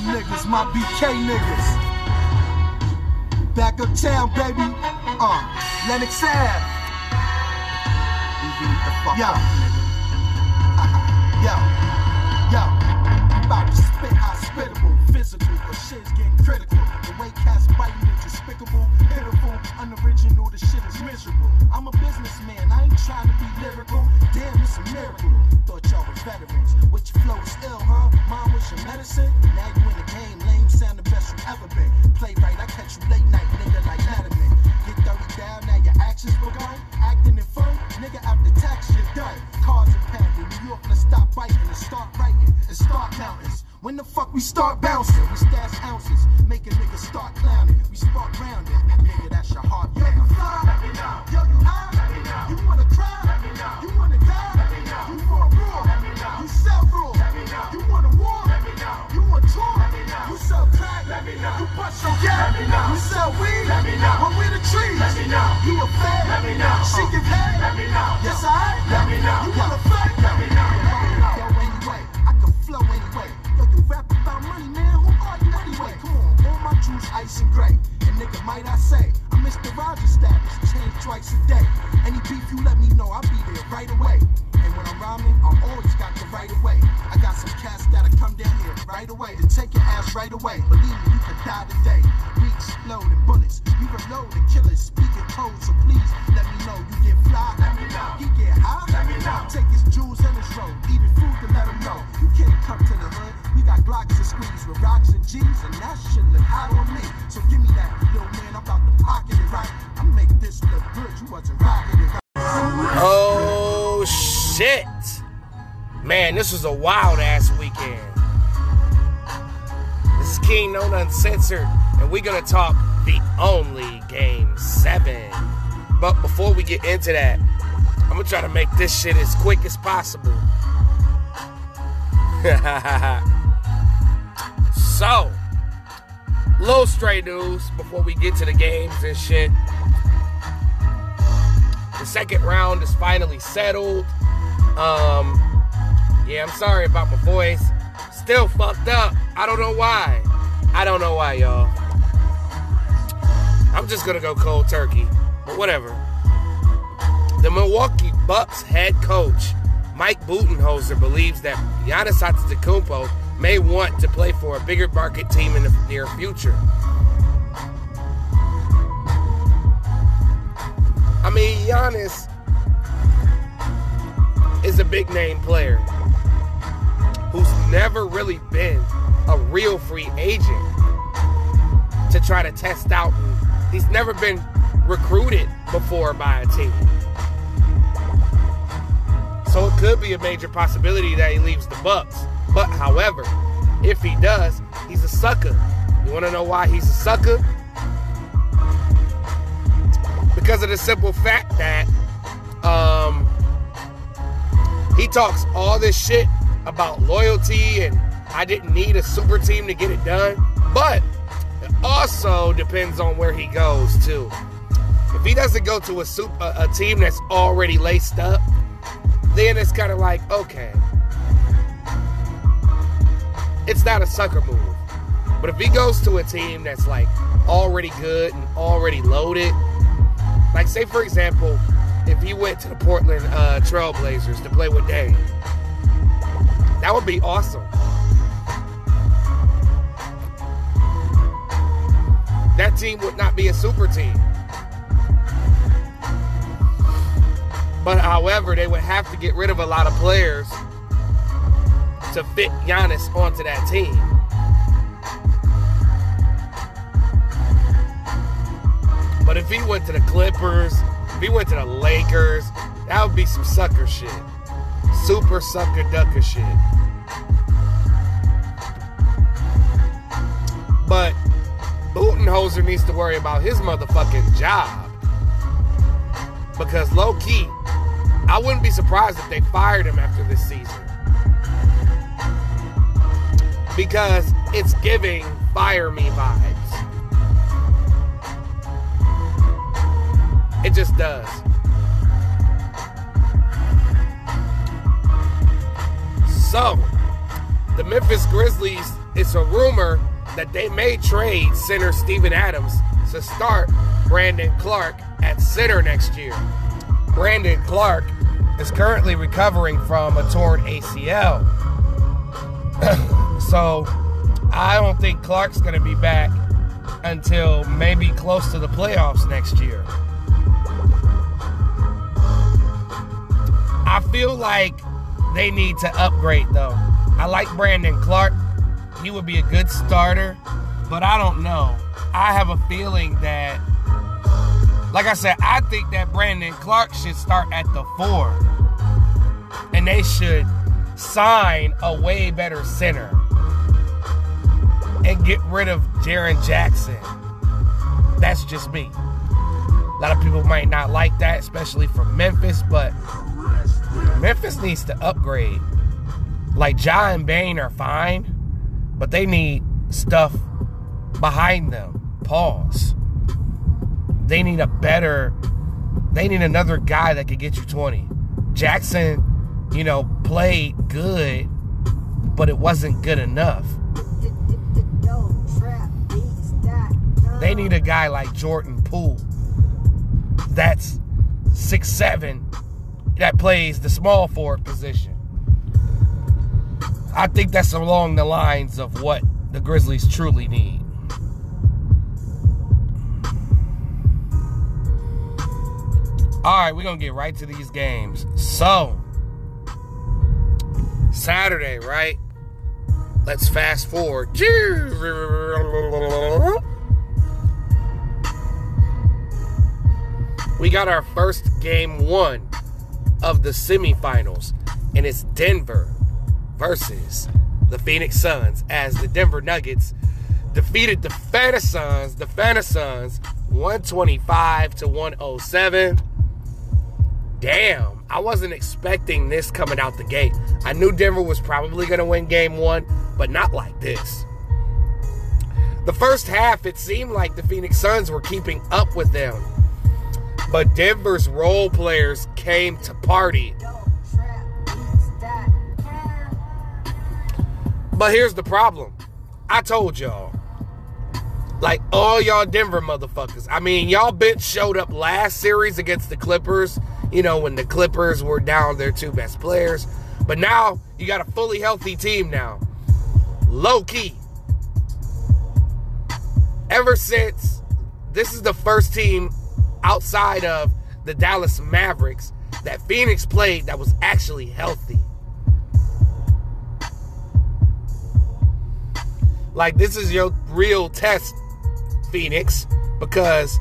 Harlem niggas, my BK niggas. Back uptown, baby. Uh, Lenox Ave. Yo. Yo. Yo. Physical, but shit's getting critical. The way cats biting is despicable, pitiful, unoriginal, the shit is miserable. I'm a businessman, I ain't trying to be lyrical. Damn, it's a miracle. Thought y'all were veterans. Which flow is ill, huh? Mom was your medicine? Now you in the game, lame, sound the best you ever been. Play right, I catch you late night, nigga, like Letterman. Get 30 down, now your actions begun. Acting in fun, nigga, after tax, you're done. Cars are pounding, New York, let's stop biting and start writing and start mountains. When the fuck we start bouncing? We stash ounces, make a nigga start with rocks and G's, and that shit look hot on me. So give me that, little man. I'm about to pocket it right. I make this look good. You wasn't rocking it right. Oh shit. Man, this was a wild ass weekend. This is Kingknown Uncensored, and we're gonna talk the only game seven. But before we get into that, I'm gonna try to make this shit as quick as possible. so, little stray news before we get to the games and shit. The second round is finally settled. Um, yeah, I'm sorry about my voice. Still fucked up. I don't know why. I don't know why, y'all. I'm just gonna go cold turkey, but whatever. The Milwaukee Bucks head coach Mike Budenholzer believes that Giannis Antetokounmpo may want to play for a bigger market team in the near future. I mean, Giannis is a big name player who's never really been a real free agent to try to test out. He's never been recruited before by a team. So it could be a major possibility that he leaves the Bucks. But however, if he does, he's a sucker. You want to know why he's a sucker? Because of the simple fact that um, he talks all this shit about loyalty and I didn't need a super team to get it done. But it also depends on where he goes too. If he doesn't go to a super, a team that's already laced up, then it's kind of like okay, it's not a sucker move. But if he goes to a team that's like already good and already loaded, like say for example, if he went to the Portland uh, Trailblazers to play with Dame, that would be awesome. That team would not be a super team. But however, they would have to get rid of a lot of players to fit Giannis onto that team. But if he went to the Clippers, if he went to the Lakers, that would be some sucker shit. Super sucker ducker shit. But Budenholzer needs to worry about his motherfucking job. Because low key, I wouldn't be surprised if they fired him after this season. Because it's giving fire me vibes. It just does. So, the Memphis Grizzlies it's a rumor that they may trade center Steven Adams to start Brandon Clarke at center next year. Brandon Clarke is currently recovering from a torn ACL. so I don't think Clarke's going to be back until maybe close to the playoffs next year. I feel like they need to upgrade though. I like Brandon Clarke. He would be a good starter, but I don't know. I have a feeling that, like I said, I think that Brandon Clarke should start at the four. And they should sign a way better center and get rid of Jaren Jackson. That's just me. A lot of people might not like that, especially from Memphis, but Memphis needs to upgrade. Like Ja and Bane are fine, but they need stuff behind them. Pause. They need a better, they need another guy that could get you 20. Jackson, you know, played good, but it wasn't good enough. They need a guy like Jordan Poole that's six seven that plays the small forward position. I think that's along the lines of what the Grizzlies truly need. All right, we're going to get right to these games. So, Saturday, right? Let's fast forward. We got our first game one of the semifinals, and it's Denver versus the Phoenix Suns as the Denver Nuggets defeated the Phoenix Suns, the Phoenix Suns 125 to 107. Damn, I wasn't expecting this coming out the gate. I knew Denver was probably going to win game one, but not like this. The first half, it seemed like the Phoenix Suns were keeping up with them. But Denver's role players came to party. But here's the problem. I told y'all. Like all y'all Denver motherfuckers. I mean, y'all bitch showed up last series against the Clippers, you know, when the Clippers were down their two best players. But now you got a fully healthy team now. Low key. Ever since this is the first team outside of the Dallas Mavericks that Phoenix played that was actually healthy. Like, this is your real test, Phoenix, because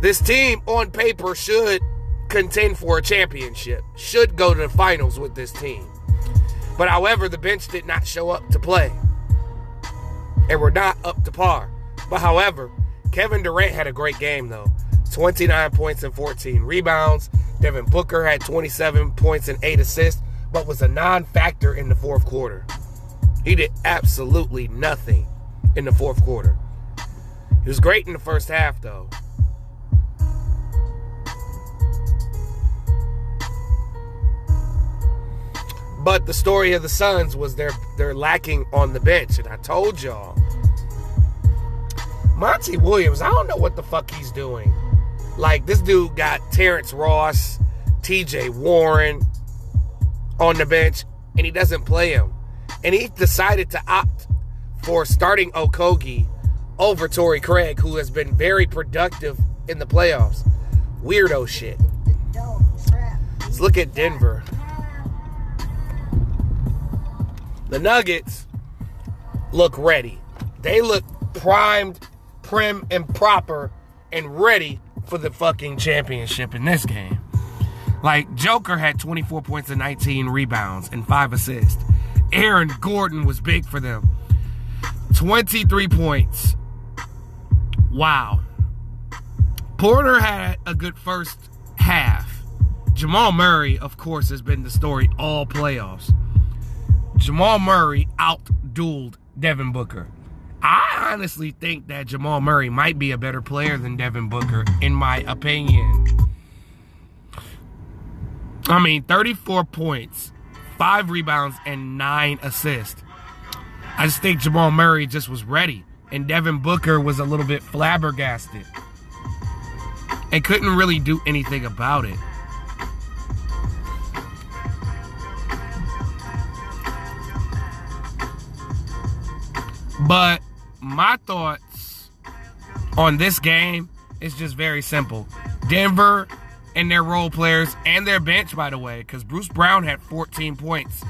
this team on paper should contend for a championship, should go to the finals with this team. But however, the bench did not show up to play. And we're not up to par. But however, Kevin Durant had a great game though. 29 points and 14 rebounds. Devin Booker had 27 points and 8 assists, but was a non factor in the fourth quarter. He did absolutely nothing in the fourth quarter. He was great in the first half, though. But the story of the Suns was they're they're lacking on the bench, and I told y'all. Monty Williams, I don't know what the fuck he's doing. Like this dude got Terrence Ross, TJ Warren on the bench, and he doesn't play him. And he decided to opt for starting Okogie over Torrey Craig, who has been very productive in the playoffs. Weirdo shit. Let's look at Denver. The Nuggets look ready. They look primed, prim, and proper and ready for the fucking championship in this game. Like, Joker had 24 points and 19 rebounds and 5 assists. Aaron Gordon was big for them. 23 points. Wow. Porter had a good first half. Jamal Murray, of course, has been the story all playoffs. Jamal Murray outdueled Devin Booker. I honestly think that Jamal Murray might be a better player than Devin Booker, in my opinion. I mean, 34 points, five rebounds, and nine assists. I just think Jamal Murray just was ready, and Devin Booker was a little bit flabbergasted and couldn't really do anything about it. But my thoughts on this game is just very simple. Denver and their role players and their bench, by the way, because Bruce Brown had 14 points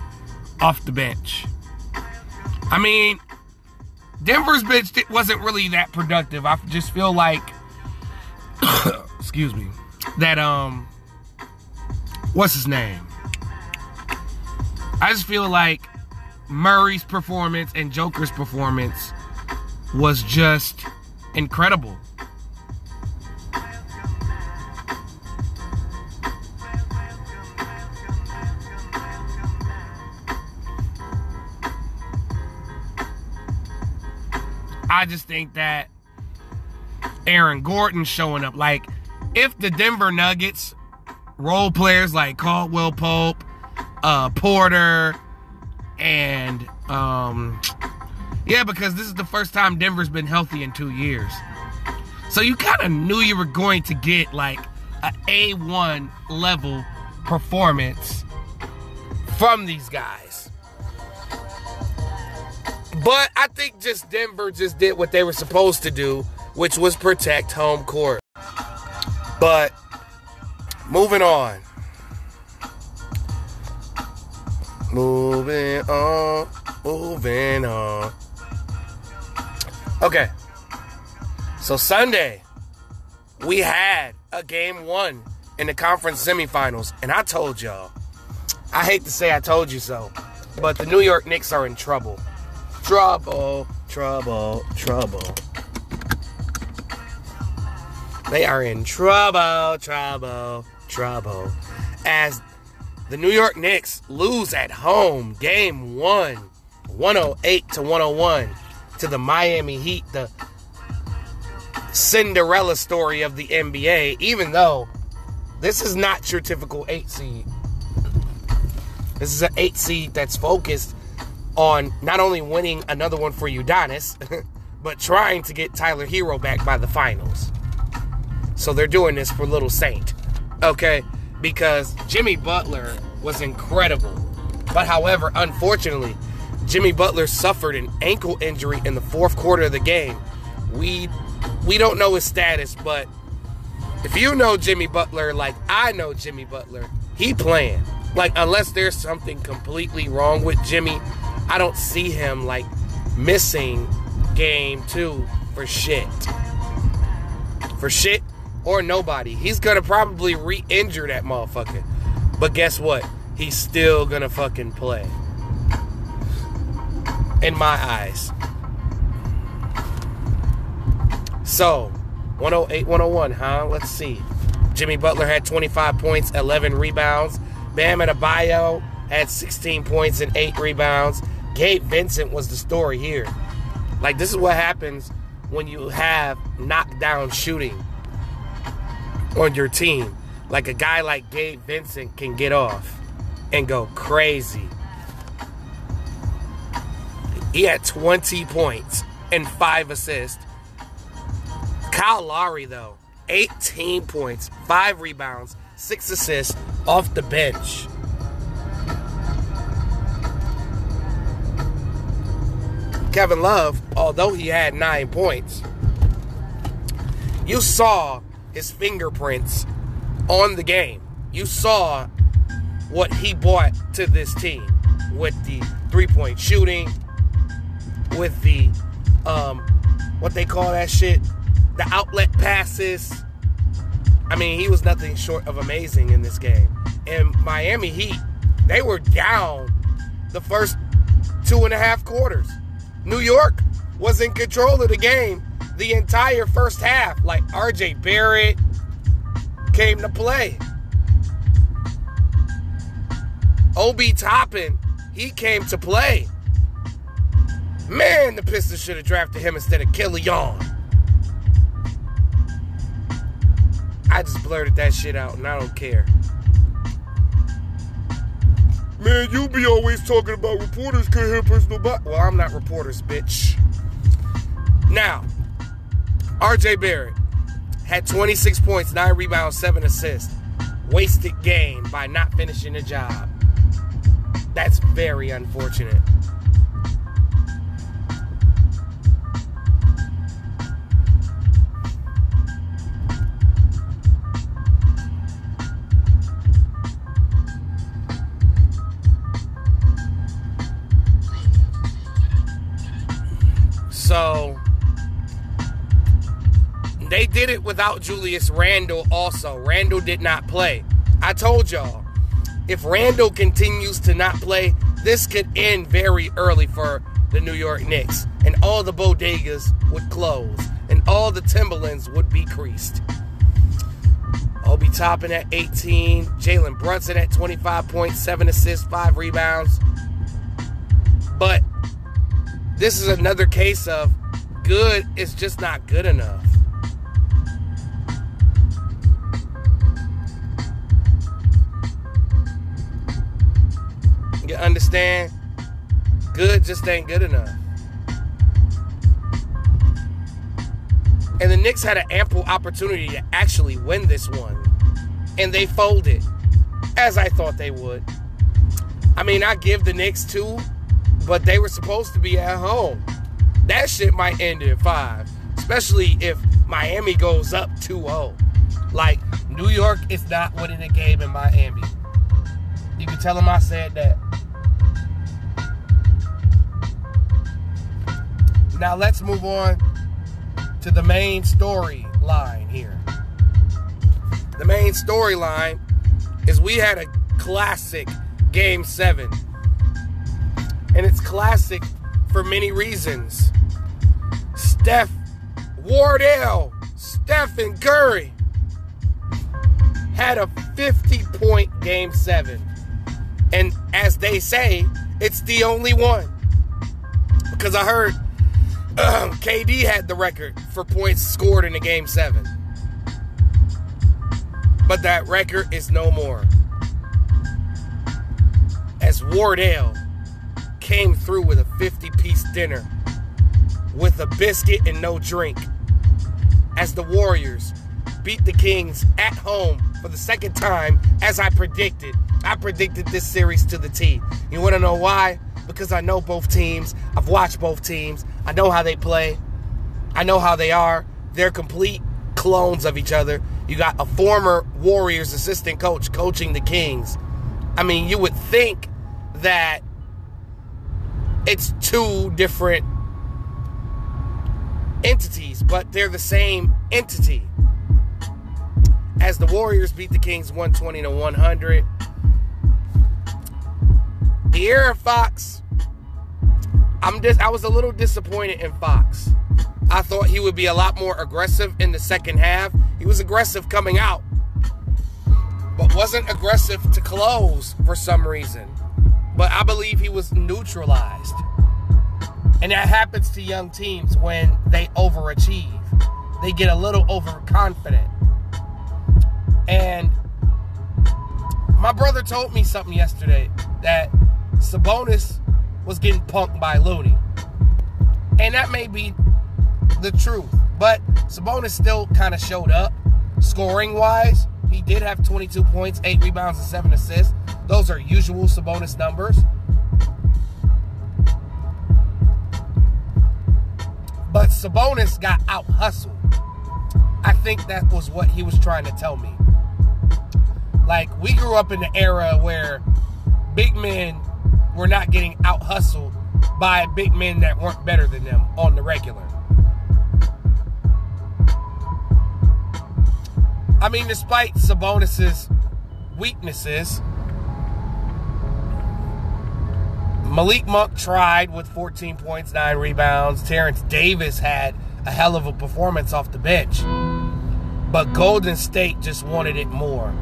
off the bench. I mean, Denver's bench wasn't really that productive. I just feel like, excuse me, that um, what's his name? I just feel like Murray's performance and Joker's performance was just incredible. I just think that Aaron Gordon showing up. Like, if the Denver Nuggets role players like Caldwell Pope, uh, Porter, and um, yeah, because this is the first time Denver's been healthy in two years. So you kind of knew you were going to get like a A1 level performance from these guys. But I think just Denver just did what they were supposed to do, which was protect home court. But moving on. Moving on, moving on. Okay. So Sunday, we had a game one in the conference semifinals, and I told y'all, I hate to say I told you so, but the New York Knicks are in trouble. Trouble, trouble, trouble. They are in trouble, trouble, trouble. As the New York Knicks lose at home game one, 108 to 101 to the Miami Heat, the Cinderella story of the NBA, even though this is not your typical eight seed. This is an eight seed that's focused on not only winning another one for Udonis, but trying to get Tyler Herro back by the finals. So they're doing this for Little Saint. Okay? Because Jimmy Butler was incredible. But however, unfortunately, Jimmy Butler suffered an ankle injury in the fourth quarter of the game. We we don't know his status, but if you know Jimmy Butler like I know Jimmy Butler, he playing. Like unless there's something completely wrong with Jimmy, I don't see him like missing game 2 for shit. For shit or nobody. He's gonna probably re-injure that motherfucker. But guess what? He's still gonna fucking play. In my eyes. So, 108 101, huh? Let's see. Jimmy Butler had 25 points, 11 rebounds. Bam Adebayo had 16 points and 8 rebounds. Gabe Vincent was the story here. Like, this is what happens when you have knockdown shooting on your team. Like, a guy like Gabe Vincent can get off and go crazy. He had 20 points and 5 assists. Kyle Lowry, though, 18 points, 5 rebounds, 6 assists off the bench. Kevin Love, although he had 9 points, you saw his fingerprints on the game. You saw what he brought to this team with the three point shooting, with the, um, what they call that shit, the outlet passes. I mean, he was nothing short of amazing in this game. And Miami Heat, they were down the first two and a half quarters. New York was in control of the game the entire first half. Like RJ Barrett came to play. Obi Toppin, he came to play. Man, the Pistons should have drafted him instead of Young. I just blurted that shit out and I don't care. Man, you be always talking about reporters can't hit personal but Well, I'm not reporters, bitch. Now, RJ Barrett had 26 points, 9 rebounds, 7 assists. Wasted game by not finishing the job. That's very unfortunate. So they did it without Julius Randle also. Randle did not play. I told y'all, if Randle continues to not play, this could end very early for the New York Knicks. And all the bodegas would close. And all the Timberlands would be creased. Obi Toppin at 18. Jalen Brunson at 25 points, 7 assists, 5 rebounds. But this is another case of good is just not good enough. You understand? Good just ain't good enough. And the Knicks had an ample opportunity to actually win this one. And they folded, as I thought they would. I mean, I give the Knicks two but they were supposed to be at home. That shit might end in five, especially if Miami goes up 2 0. Like, New York is not winning a game in Miami. You can tell them I said that. Now, let's move on to the main storyline here. The main storyline is we had a classic game seven and it's classic for many reasons. Steph Wardell, Stephen Curry had a 50 point game seven. And as they say, it's the only one. Because I heard um, KD had the record for points scored in a game seven. But that record is no more. As Wardell came through with a 50 piece dinner with a biscuit and no drink as the Warriors beat the Kings at home for the second time as I predicted. I predicted this series to the T. You want to know why? Because I know both teams. I've watched both teams. I know how they play. I know how they are. They're complete clones of each other. You got a former Warriors assistant coach coaching the Kings. I mean, you would think that it's two different entities, but they're the same entity. As the Warriors beat the Kings 120 to 100. De'Aaron Fox, I'm just I was a little disappointed in Fox. I thought he would be a lot more aggressive in the second half. He was aggressive coming out, but wasn't aggressive to close for some reason but I believe he was neutralized. And that happens to young teams when they overachieve. They get a little overconfident. And my brother told me something yesterday that Sabonis was getting punked by Looney. And that may be the truth. But Sabonis still kind of showed up scoring wise. He did have 22 points, 8 rebounds, and 7 assists. Those are usual Sabonis numbers. But Sabonis got out hustled. I think that was what he was trying to tell me. Like, we grew up in the era where big men were not getting out hustled by big men that weren't better than them on the regular. I mean, despite Sabonis's weaknesses, Malik Monk tried with 14 points, 9 rebounds. Terence Davis had a hell of a performance off the bench. But Golden State just wanted it more.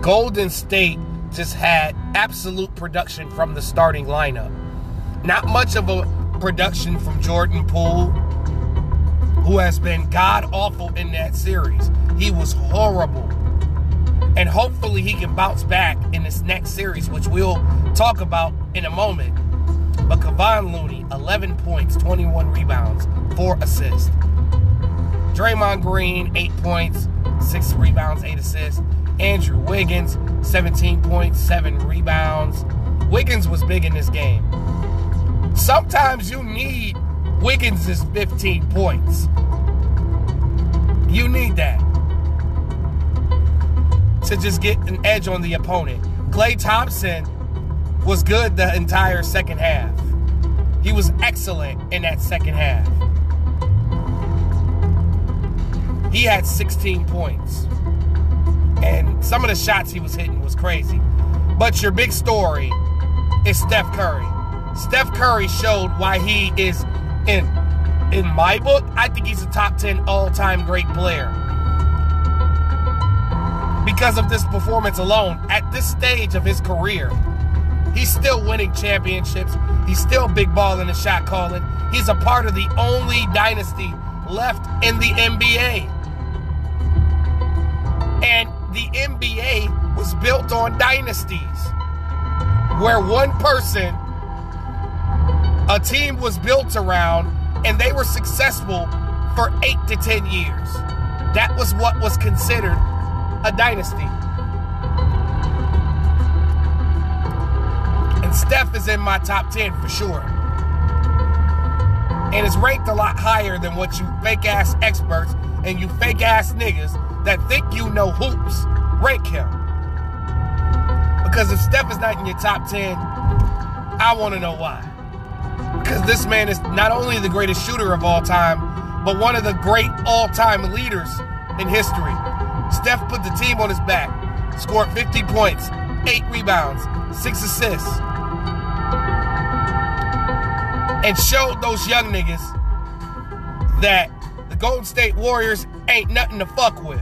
Golden State just had absolute production from the starting lineup. Not much of a production from Jordan Poole, who has been god awful in that series. He was horrible. And hopefully he can bounce back in this next series, which we'll talk about in a moment. But Kevon Looney, 11 points, 21 rebounds, 4 assists. Draymond Green, 8 points, 6 rebounds, 8 assists. Andrew Wiggins, 17 points, 7 rebounds. Wiggins was big in this game. Sometimes you need Wiggins' 15 points. You need that to just get an edge on the opponent. Klay Thompson was good the entire second half. He was excellent in that second half. He had 16 points. And some of the shots he was hitting was crazy. But your big story is Steph Curry. Steph Curry showed why he is in in my book, I think he's a top 10 all-time great player because of this performance alone at this stage of his career. He's still winning championships. He's still big ball in the shot calling. He's a part of the only dynasty left in the NBA. And the NBA was built on dynasties where one person, a team was built around, and they were successful for eight to ten years. That was what was considered a dynasty. And Steph is in my top 10 for sure. And is ranked a lot higher than what you fake ass experts and you fake ass niggas that think you know hoops rank him. Because if Steph is not in your top 10, I want to know why. Because this man is not only the greatest shooter of all time, but one of the great all time leaders in history. Steph put the team on his back, scored 50 points, 8 rebounds, 6 assists, and showed those young niggas that the Golden State Warriors ain't nothing to fuck with.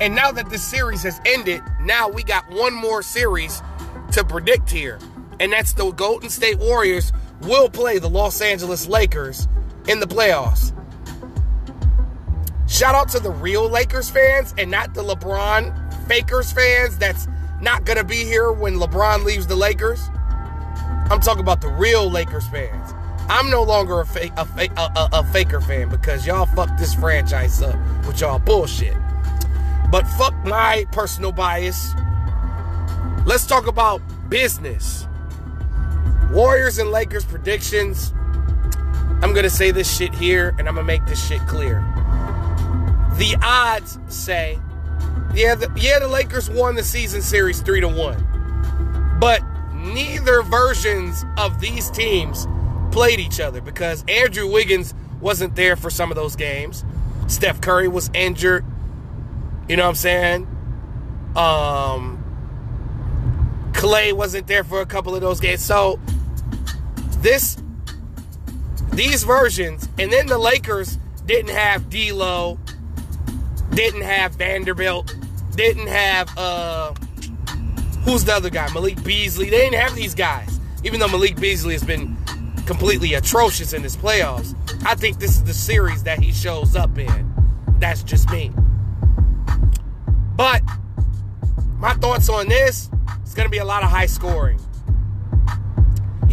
And now that this series has ended, now we got one more series to predict here. And that's the Golden State Warriors will play the Los Angeles Lakers in the playoffs. Shout out to the real Lakers fans and not the LeBron fakers fans that's not going to be here when LeBron leaves the Lakers. I'm talking about the real Lakers fans. I'm no longer a, fake, a, a, a, a faker fan because y'all fucked this franchise up with y'all bullshit. But fuck my personal bias. Let's talk about business. Warriors and Lakers predictions. I'm going to say this shit here and I'm going to make this shit clear. The odds say, yeah, the, yeah, the Lakers won the season series 3 to 1. But neither versions of these teams played each other because Andrew Wiggins wasn't there for some of those games. Steph Curry was injured. You know what I'm saying? Um Klay wasn't there for a couple of those games. So this these versions, and then the Lakers didn't have D'Lo, didn't have Vanderbilt, didn't have uh who's the other guy? Malik Beasley. They didn't have these guys. Even though Malik Beasley has been completely atrocious in his playoffs, I think this is the series that he shows up in. That's just me. But my thoughts on this, it's going to be a lot of high scoring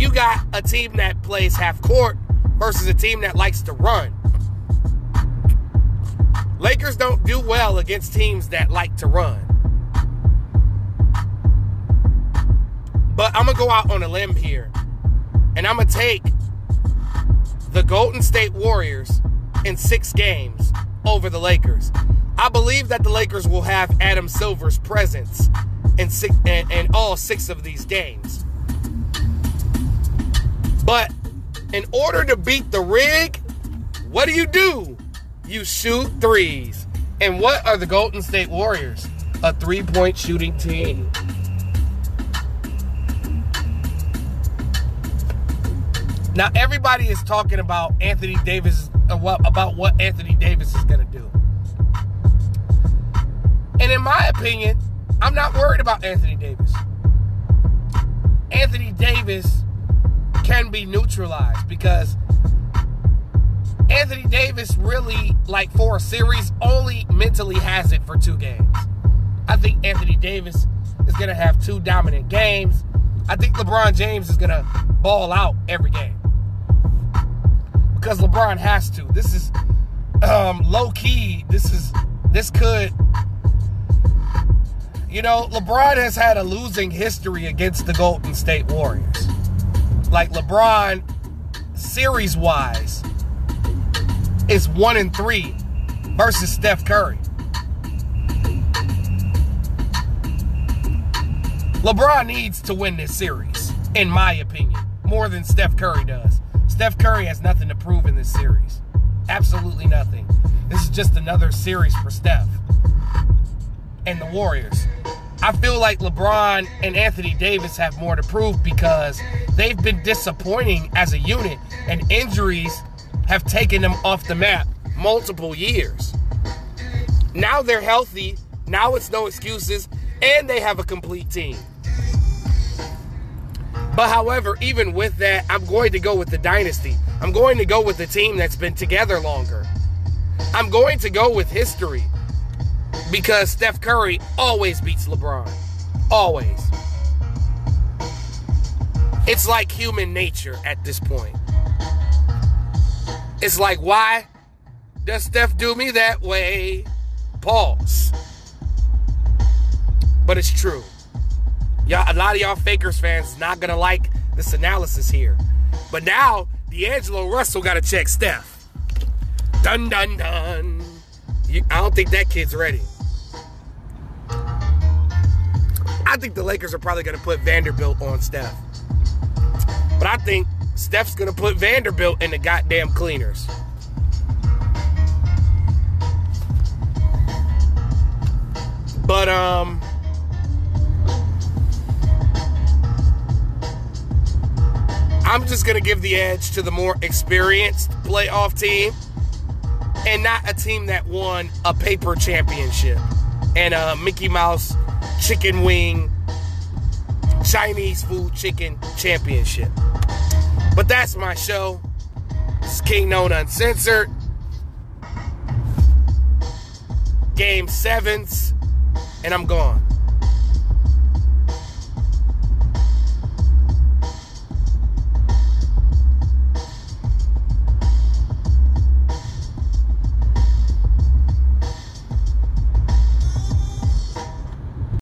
you got a team that plays half court versus a team that likes to run. Lakers don't do well against teams that like to run. But I'm going to go out on a limb here. And I'm going to take the Golden State Warriors in six games over the Lakers. I believe that the Lakers will have Adam Silver's presence in, six, in, in all six of these games. But in order to beat the rig, what do you do? You shoot threes. And what are the Golden State Warriors? A three point shooting team. Now everybody is talking about Anthony Davis uh, about what Anthony Davis is going to do. And in my opinion, I'm not worried about Anthony Davis. Anthony Davis can be neutralized because Anthony Davis really, like for a series, only mentally has it for two games. I think Anthony Davis is going to have two dominant games. I think LeBron James is going to ball out every game. Because LeBron has to. This is um, low key. This is this could you know, LeBron has had a losing history against the Golden State Warriors. Like LeBron series wise is 1 and 3 versus Steph Curry. LeBron needs to win this series, in my opinion, more than Steph Curry does. Steph Curry has nothing to prove in this series. Absolutely nothing. This is just another series for Steph and the Warriors. I feel like LeBron and Anthony Davis have more to prove because they've been disappointing as a unit, and injuries have taken them off the map multiple years. Now they're healthy. Now it's no excuses, and they have a complete team. But however, even with that, I'm going to go with the dynasty. I'm going to go with the team that's been together longer. I'm going to go with history because Steph Curry always beats LeBron. Always. It's like human nature at this point. It's like, why does Steph do me that way? Pause. But it's true. Y'all, a lot of y'all Fakers fans not gonna like this analysis here. But now D'Angelo Russell got to check Steph. Dun dun dun. You, I don't think that kid's ready. I think the Lakers are probably going to put Vanderbilt on Steph. But I think Steph's to put Vanderbilt in the goddamn cleaners. But um I'm just to give the edge to the more experienced playoff team and not a team that won a paper championship and a Mickey Mouse chicken wing Chinese food chicken championship. But that's my show. It's Kingknown Uncensored. Game sevens, and I'm gone.